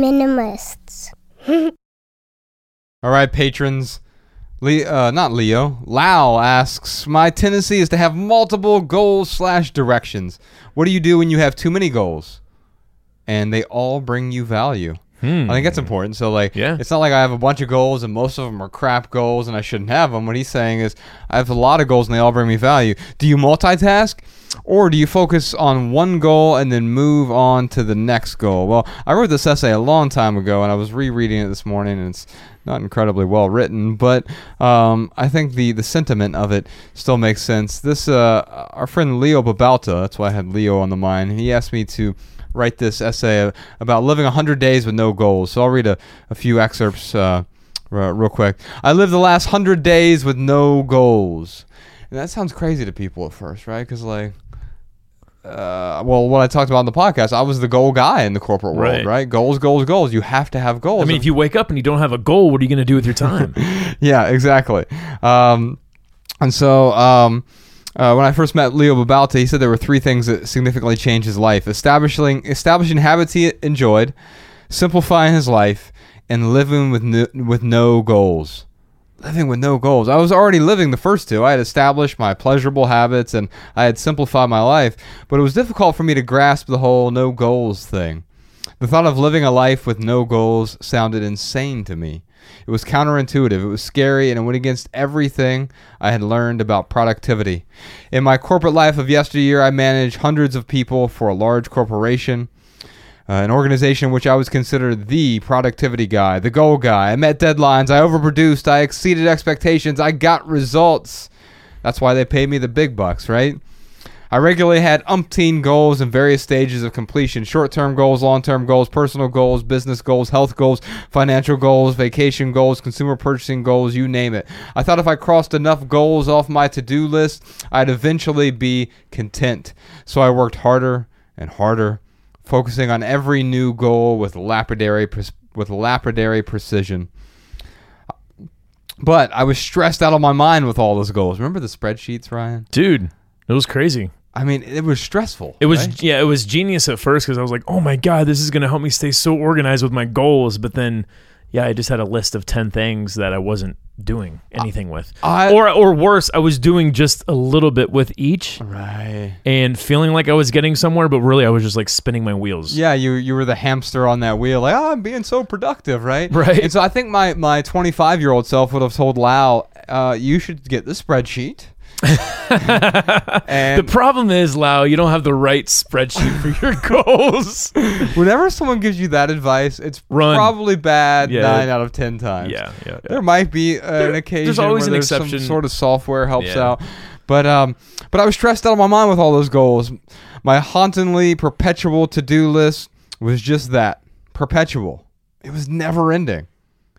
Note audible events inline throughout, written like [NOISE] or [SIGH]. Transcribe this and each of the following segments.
minimalists. [LAUGHS] All right, patrons. Le- uh, not Leo. Lau asks, "My tendency is to have multiple goals slash directions. What do you do when you have too many goals, and they all bring you value?" Hmm. I think that's important. So like, Yeah. it's not like I have a bunch of goals and most of them are crap goals and I shouldn't have them. What he's saying is, I have a lot of goals and they all bring me value. Do you multitask, or do you focus on one goal and then move on to the next goal? Well, I wrote this essay a long time ago and I was rereading it this morning and it's not incredibly well written, but um, I think the the sentiment of it still makes sense. This uh, our friend Leo Babauta, that's why I had Leo on the mind. He asked me to write this essay about living 100 days with no goals. So I'll read a, a few excerpts uh, r- real quick. I lived the last 100 days with no goals. And that sounds crazy to people at first, right? Because, like, uh, well, what I talked about in the podcast, I was the goal guy in the corporate world, Right. right? Goals, goals, goals. You have to have goals. I mean, if you wake up and you don't have a goal, what are you going to do with your time? [LAUGHS] yeah, exactly. Um, and so um, uh, when I first met Leo Babauta, he said there were three things that significantly changed his life: establishing establishing habits he enjoyed, simplifying his life, and living with no, with no goals. Living with no goals. I was already living the first two. I had established my pleasurable habits and I had simplified my life, but it was difficult for me to grasp the whole no goals thing. The thought of living a life with no goals sounded insane to me. It was counterintuitive, it was scary, and it went against everything I had learned about productivity. In my corporate life of yesteryear, I managed hundreds of people for a large corporation, uh, an organization which I was considered the productivity guy, the goal guy. I met deadlines, I overproduced, I exceeded expectations, I got results. That's why they paid me the big bucks, right? I regularly had umpteen goals in various stages of completion short term goals, long term goals, personal goals, business goals, health goals, financial goals, vacation goals, consumer purchasing goals, you name it. I thought if I crossed enough goals off my to do list, I'd eventually be content. So I worked harder and harder, focusing on every new goal with lapidary, with lapidary precision. But I was stressed out of my mind with all those goals. Remember the spreadsheets, Ryan? Dude, it was crazy. I mean, it was stressful. It was right? yeah, it was genius at first because I was like, oh my god, this is gonna help me stay so organized with my goals. But then, yeah, I just had a list of ten things that I wasn't doing anything with, I- or or worse, I was doing just a little bit with each right. and feeling like I was getting somewhere, but really I was just like spinning my wheels. Yeah, you you were the hamster on that wheel, like, oh, I'm being so productive, right? Right. And so I think my my 25 year old self would have told Lau, uh, you should get the spreadsheet. The problem is, Lau, you don't have the right spreadsheet for your [LAUGHS] goals. whenever someone gives you that advice, it's Run. probably bad Yeah. nine out of ten times. yeah, yeah, yeah. There might be an occasion There's always where an there's some exception. sort of software helps Yeah. out, but um, but I was stressed out of my mind with all those goals. My hauntingly perpetual to-do list was just that, perpetual. It was never ending,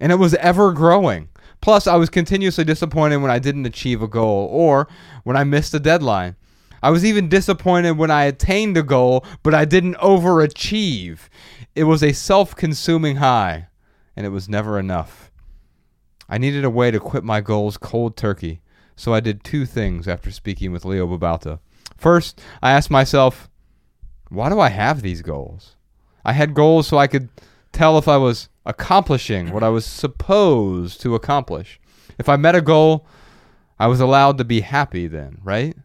and it was ever growing. Plus, I was continuously disappointed when I didn't achieve a goal or when I missed a deadline. I was even disappointed when I attained a goal, but I didn't overachieve. It was a self consuming high, and it was never enough. I needed a way to quit my goals cold turkey, so I did two things after speaking with Leo Babauta. First, I asked myself, why do I have these goals? I had goals so I could tell if I was accomplishing what I was supposed to accomplish. If I met a goal, I was allowed to be happy then, right?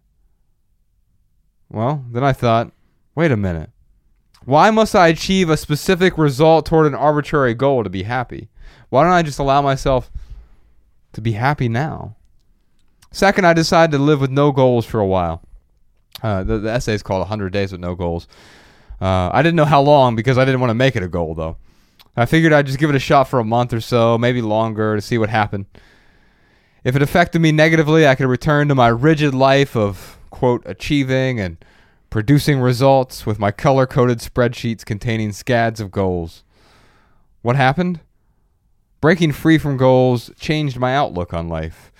Well, then I thought, wait a minute. Why must I achieve a specific result toward an arbitrary goal to be happy? Why don't I just allow myself to be happy now? Second, I decided to live with no goals for a while. Uh, the, the essay is called 100 Days with No Goals. Uh, I didn't know how long because I didn't want to make it a goal, though. I figured I'd just give it a shot for a month or so, maybe longer, to see what happened. If it affected me negatively, I could return to my rigid life of, quote, achieving and producing results with my color coded spreadsheets containing scads of goals. What happened? Breaking free from goals changed my outlook on life.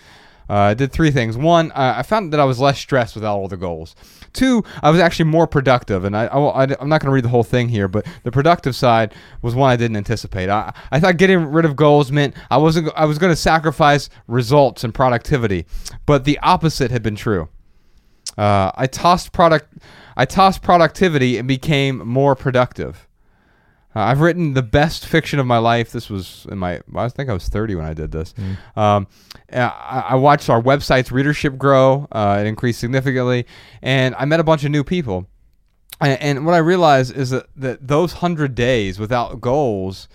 Uh, I did three things. One, I I found that I was less stressed without all the goals. Two, I was actually more productive, and I, I, am not going to read the whole thing here, but the productive side was one I didn't anticipate. I, I thought getting rid of goals meant I wasn't I was going to sacrifice results and productivity, but the opposite had been true. Uh, I tossed product, I tossed productivity and became more productive. Uh, I've written the best fiction of my life. This was in my, I think I was 30 when I did this. Um, uh, I, I watched our website's readership grow. Uh, it increased significantly. And I met a bunch of new people. And, and what I realized is that, that those 100 days without goals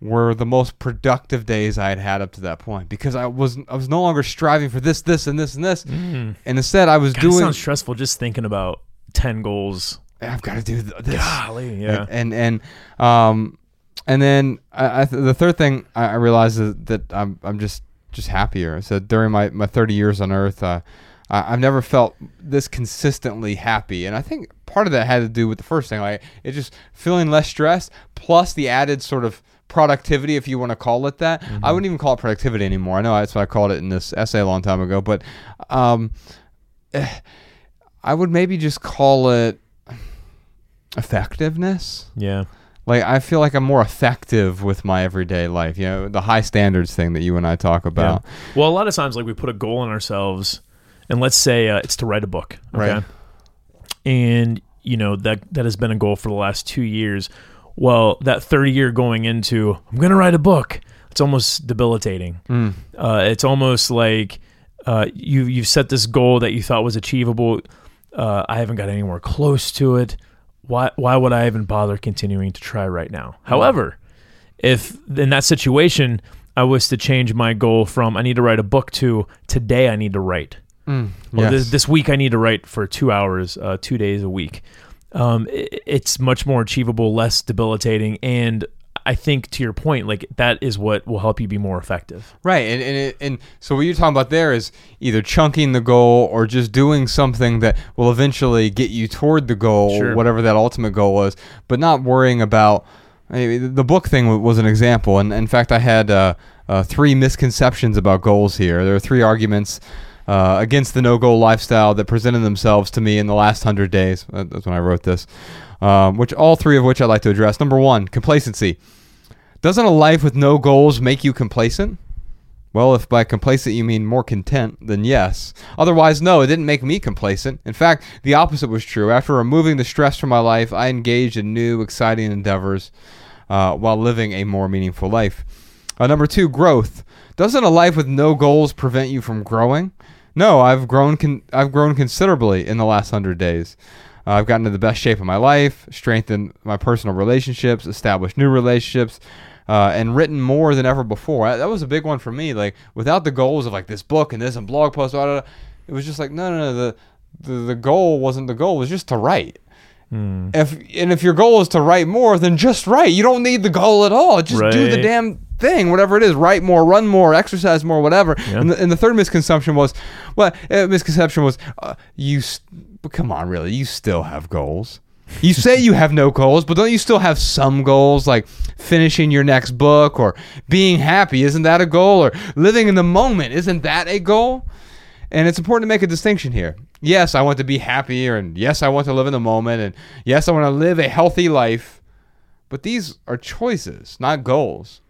were the most productive days I had had up to that point because I was I was no longer striving for this, this, and this, and this. And instead, I was it doing. sounds stressful just thinking about ten goals. I've got to do this. Golly, yeah. And and, and um, and then I, I th- the third thing I, I realized is that I'm I'm just just happier. So during my, my 30 years on Earth, uh, I've never felt this consistently happy, and I think part of that had to do with the first thing, like it just feeling less stressed, plus the added sort of productivity, if you want to call it that. I wouldn't even call it productivity anymore. I know that's what I called it in this essay a long time ago, but um, eh, I would maybe just call it effectiveness. yeah. Like I feel like I'm more effective with my everyday life. You know, the high standards thing that you and I talk about. Yeah. Well, a lot of times, like we put a goal on ourselves, and let's say uh, it's to write a book, okay? Right. And you know that that has been a goal for the last two years. Well, that third year going into, I'm going to write a book. It's almost debilitating. Mm. Uh, it's almost like uh, you you've set this goal that you thought was achievable. Uh, I haven't got anywhere close to it. Why why would I even bother continuing to try right now? However, if in that situation I was to change my goal from I need to write a book to today I need to write. Mm. Or Yes. this, this week I need to write for two hours, uh, two days a week. Um, i it's much more achievable, less debilitating, and I think to your point, like that is what will help you be more effective. Right, and and, and so what you're talking about there is either chunking the goal or just doing something that will eventually get you toward the goal, Sure. whatever that ultimate goal was, but not worrying about. I mean, the book thing was an example, and in fact, I had uh, uh, three misconceptions about goals here. There are three arguments uh, against the no-goal lifestyle that presented themselves to me in the last hundred days. That's when I wrote this, um, which all three of which I'd like to address. Number one, complacency. Doesn't a life with no goals make you complacent? Well, if by complacent you mean more content, then yes. Otherwise, no, it didn't make me complacent. In fact, the opposite was true. After removing the stress from my life, I engaged in new, exciting endeavors uh, while living a more meaningful life. Uh, number two, growth. Doesn't a life with no goals prevent you from growing? No, I've grown. Con- I've grown considerably in the last hundred days. Uh, I've gotten to the best shape of my life, strengthened my personal relationships, established new relationships, uh, and written more than ever before. I, that was a big one for me. Like without the goals of like this book and this and blog post, blah, blah, blah, it was just like no, no, no. The, the the goal wasn't the goal. It was just to write. Hmm. If and if your goal is to write more, then just write. You don't need the goal at all. Just do the damn thing, whatever it is. Write more, run more, exercise more, whatever. Yeah. And, the, and the third misconception was, well, uh, misconception was, uh, you. s but come on, really, you still have goals. You say you have no goals, but don't you still have some goals like finishing your next book or being happy? Isn't that a goal? Or living in the moment? Isn't that a goal? And it's important to make a distinction here. Yes, I want to be happier, and yes, I want to live in the moment, and yes, I want to live a healthy life. But these are choices, not goals.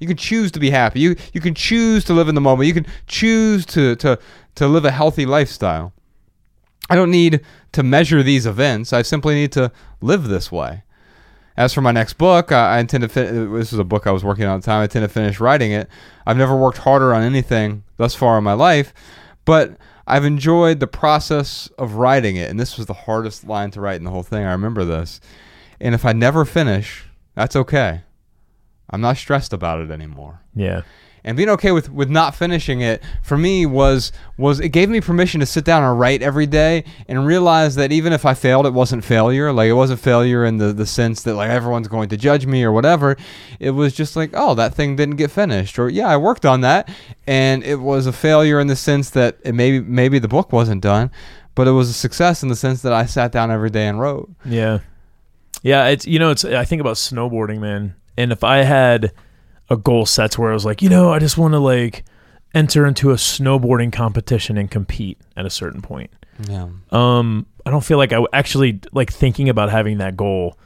You can choose to be happy. You you can choose to live in the moment. You can choose to to to live a healthy lifestyle. I don't need to measure these events. I simply need to live this way. As for my next book, I, I intend to. Fin- uh, this is a book I was working on at the time. I intend to finish writing it. I've never worked harder on anything thus far in my life, but I've enjoyed the process of writing it. And this was the hardest line to write in the whole thing. I remember this. And if I never finish, that's okay. I'm not stressed about it anymore Yeah. and being okay with with not finishing it for me was was it gave me permission to sit down and write every day and realize that even if I failed it wasn't failure like it wasn't failure in the the sense that like everyone's going to judge me or whatever it was just like oh that thing didn't get finished or yeah I worked on that and it was a failure in the sense that it maybe maybe the book wasn't done but it was a success in the sense that I sat down every day and wrote Yeah. Yeah, it's you know, it's I think about snowboarding, man. And if I had a goal set to where I was like, you know, I just want to like enter into a snowboarding competition and compete at a certain point. yeah Um, I don't feel like I actually like thinking about having that goal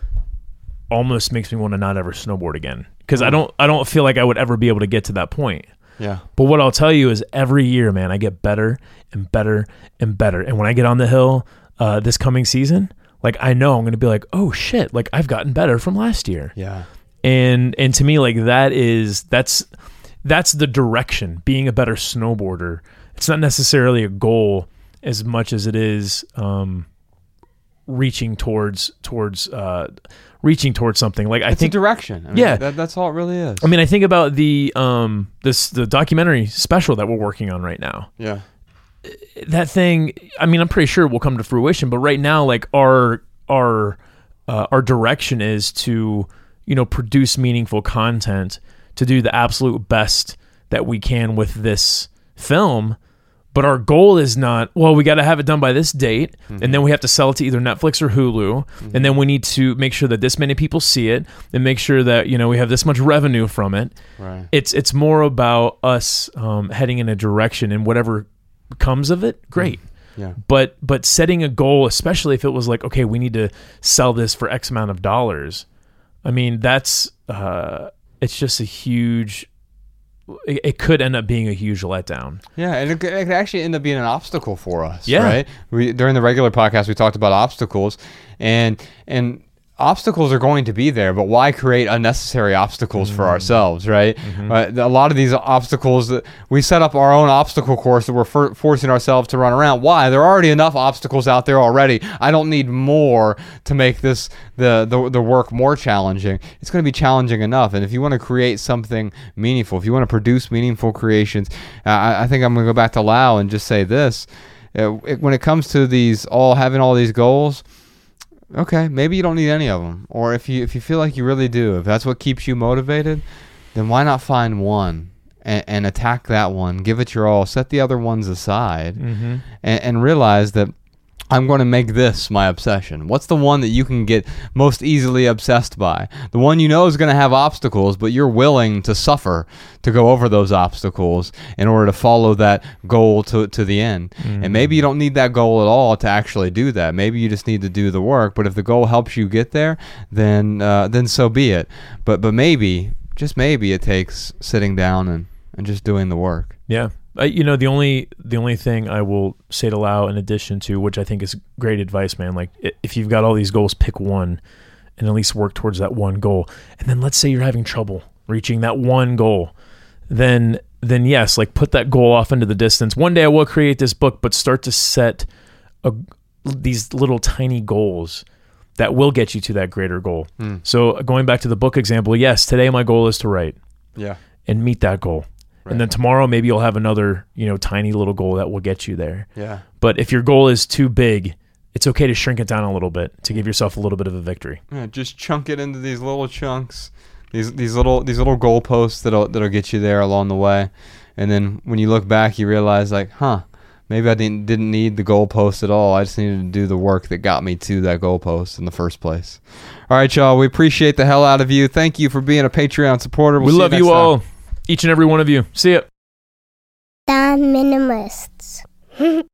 almost makes me want to not ever snowboard again because I don't I don't feel like I would ever be able to get to that point. yeah But what I'll tell you is every year, man, I get better and better and better. And when I get on the hill uh, this coming season, like I know I'm going to be like, "Oh shit, like I've gotten better from last year." Yeah. And and to me like that is that's that's the direction, being a better snowboarder. It's not necessarily a goal as much as it is um reaching towards towards uh reaching towards something. Like I It's think a direction. I mean, Yeah. That, that's all it really is. I mean, I think about the um this the documentary special that we're working on right now. yeah. That thing, I mean, I'm pretty sure it will come to fruition, but right now, like our our uh, our direction is to you know produce meaningful content, to do the absolute best that we can with this film. But our goal is not, well, we got to have it done by this date, and then mm-hmm. we have to sell it to either Netflix or Hulu, and then mm-hmm. we need to make sure that this many people see it, and make sure that you know we have this much revenue from it Right. it's it's more about us um, heading in a direction and whatever comes of it great mm-hmm. Yeah. but but setting a goal especially if it was like okay we need to sell this for x amount of dollars i mean that's uh it's just a huge it, it could end up being a huge letdown Yeah, and it could, it could actually end up being an obstacle for us. Yeah. Right. We during the regular podcast we talked about obstacles, and and obstacles are going to be there, but why create unnecessary obstacles for ourselves, right? Uh, a lot of these obstacles that we set up our own obstacle course that we're for, forcing ourselves to run around. Why? There are already enough obstacles out there already. I don't need more to make this the the, the work more challenging. It's going to be challenging enough. And if you want to create something meaningful, if you want to produce meaningful creations, uh, I, I think I'm going to go back to Lao and just say this. Uh, it, when it comes to these all having all these goals, okay, maybe you don't need any of them. Or if you if you feel like you really do, if that's what keeps you motivated, then why not find one and, and attack that one, give it your all, set the other ones aside, mm-hmm. and, and realize that I'm going to make this my obsession. What's the one that you can get most easily obsessed by? The one you know is going to have obstacles, but you're willing to suffer to go over those obstacles in order to follow that goal to, to the end. And maybe you don't need that goal at all to actually do that. Maybe you just need to do the work. But if the goal helps you get there, then uh, then so be it. But but maybe just maybe it takes sitting down and, and just doing the work. Yeah. I, you know, the only the only thing I will say to Lau in addition to which I think is great advice, man, like if you've got all these goals, pick one and at least work towards that one goal. And then let's say you're having trouble reaching that one goal. Then then yes, like put that goal off into the distance. One day I will create this book, but start to set a, these little tiny goals that will get you to that greater goal. Hmm. So going back to the book example, yes, today my goal is to write Yeah. and meet that goal. Right. And then tomorrow maybe you'll have another, you know, tiny little goal that will get you there. Yeah. But if your goal is too big, it's okay to shrink it down a little bit to give yourself a little bit of a victory. Yeah, just chunk it into these little chunks, these these little these little goalposts that'll that'll get you there along the way, and then when you look back, you realize like, huh, maybe I didn't didn't need the goalpost at all. I just needed to do the work that got me to that goalpost in the first place. All right, y'all, we appreciate the hell out of you. Thank you for being a Patreon supporter. We'll we see love next you time. Each and every one of you. See ya. The minimalists. [LAUGHS]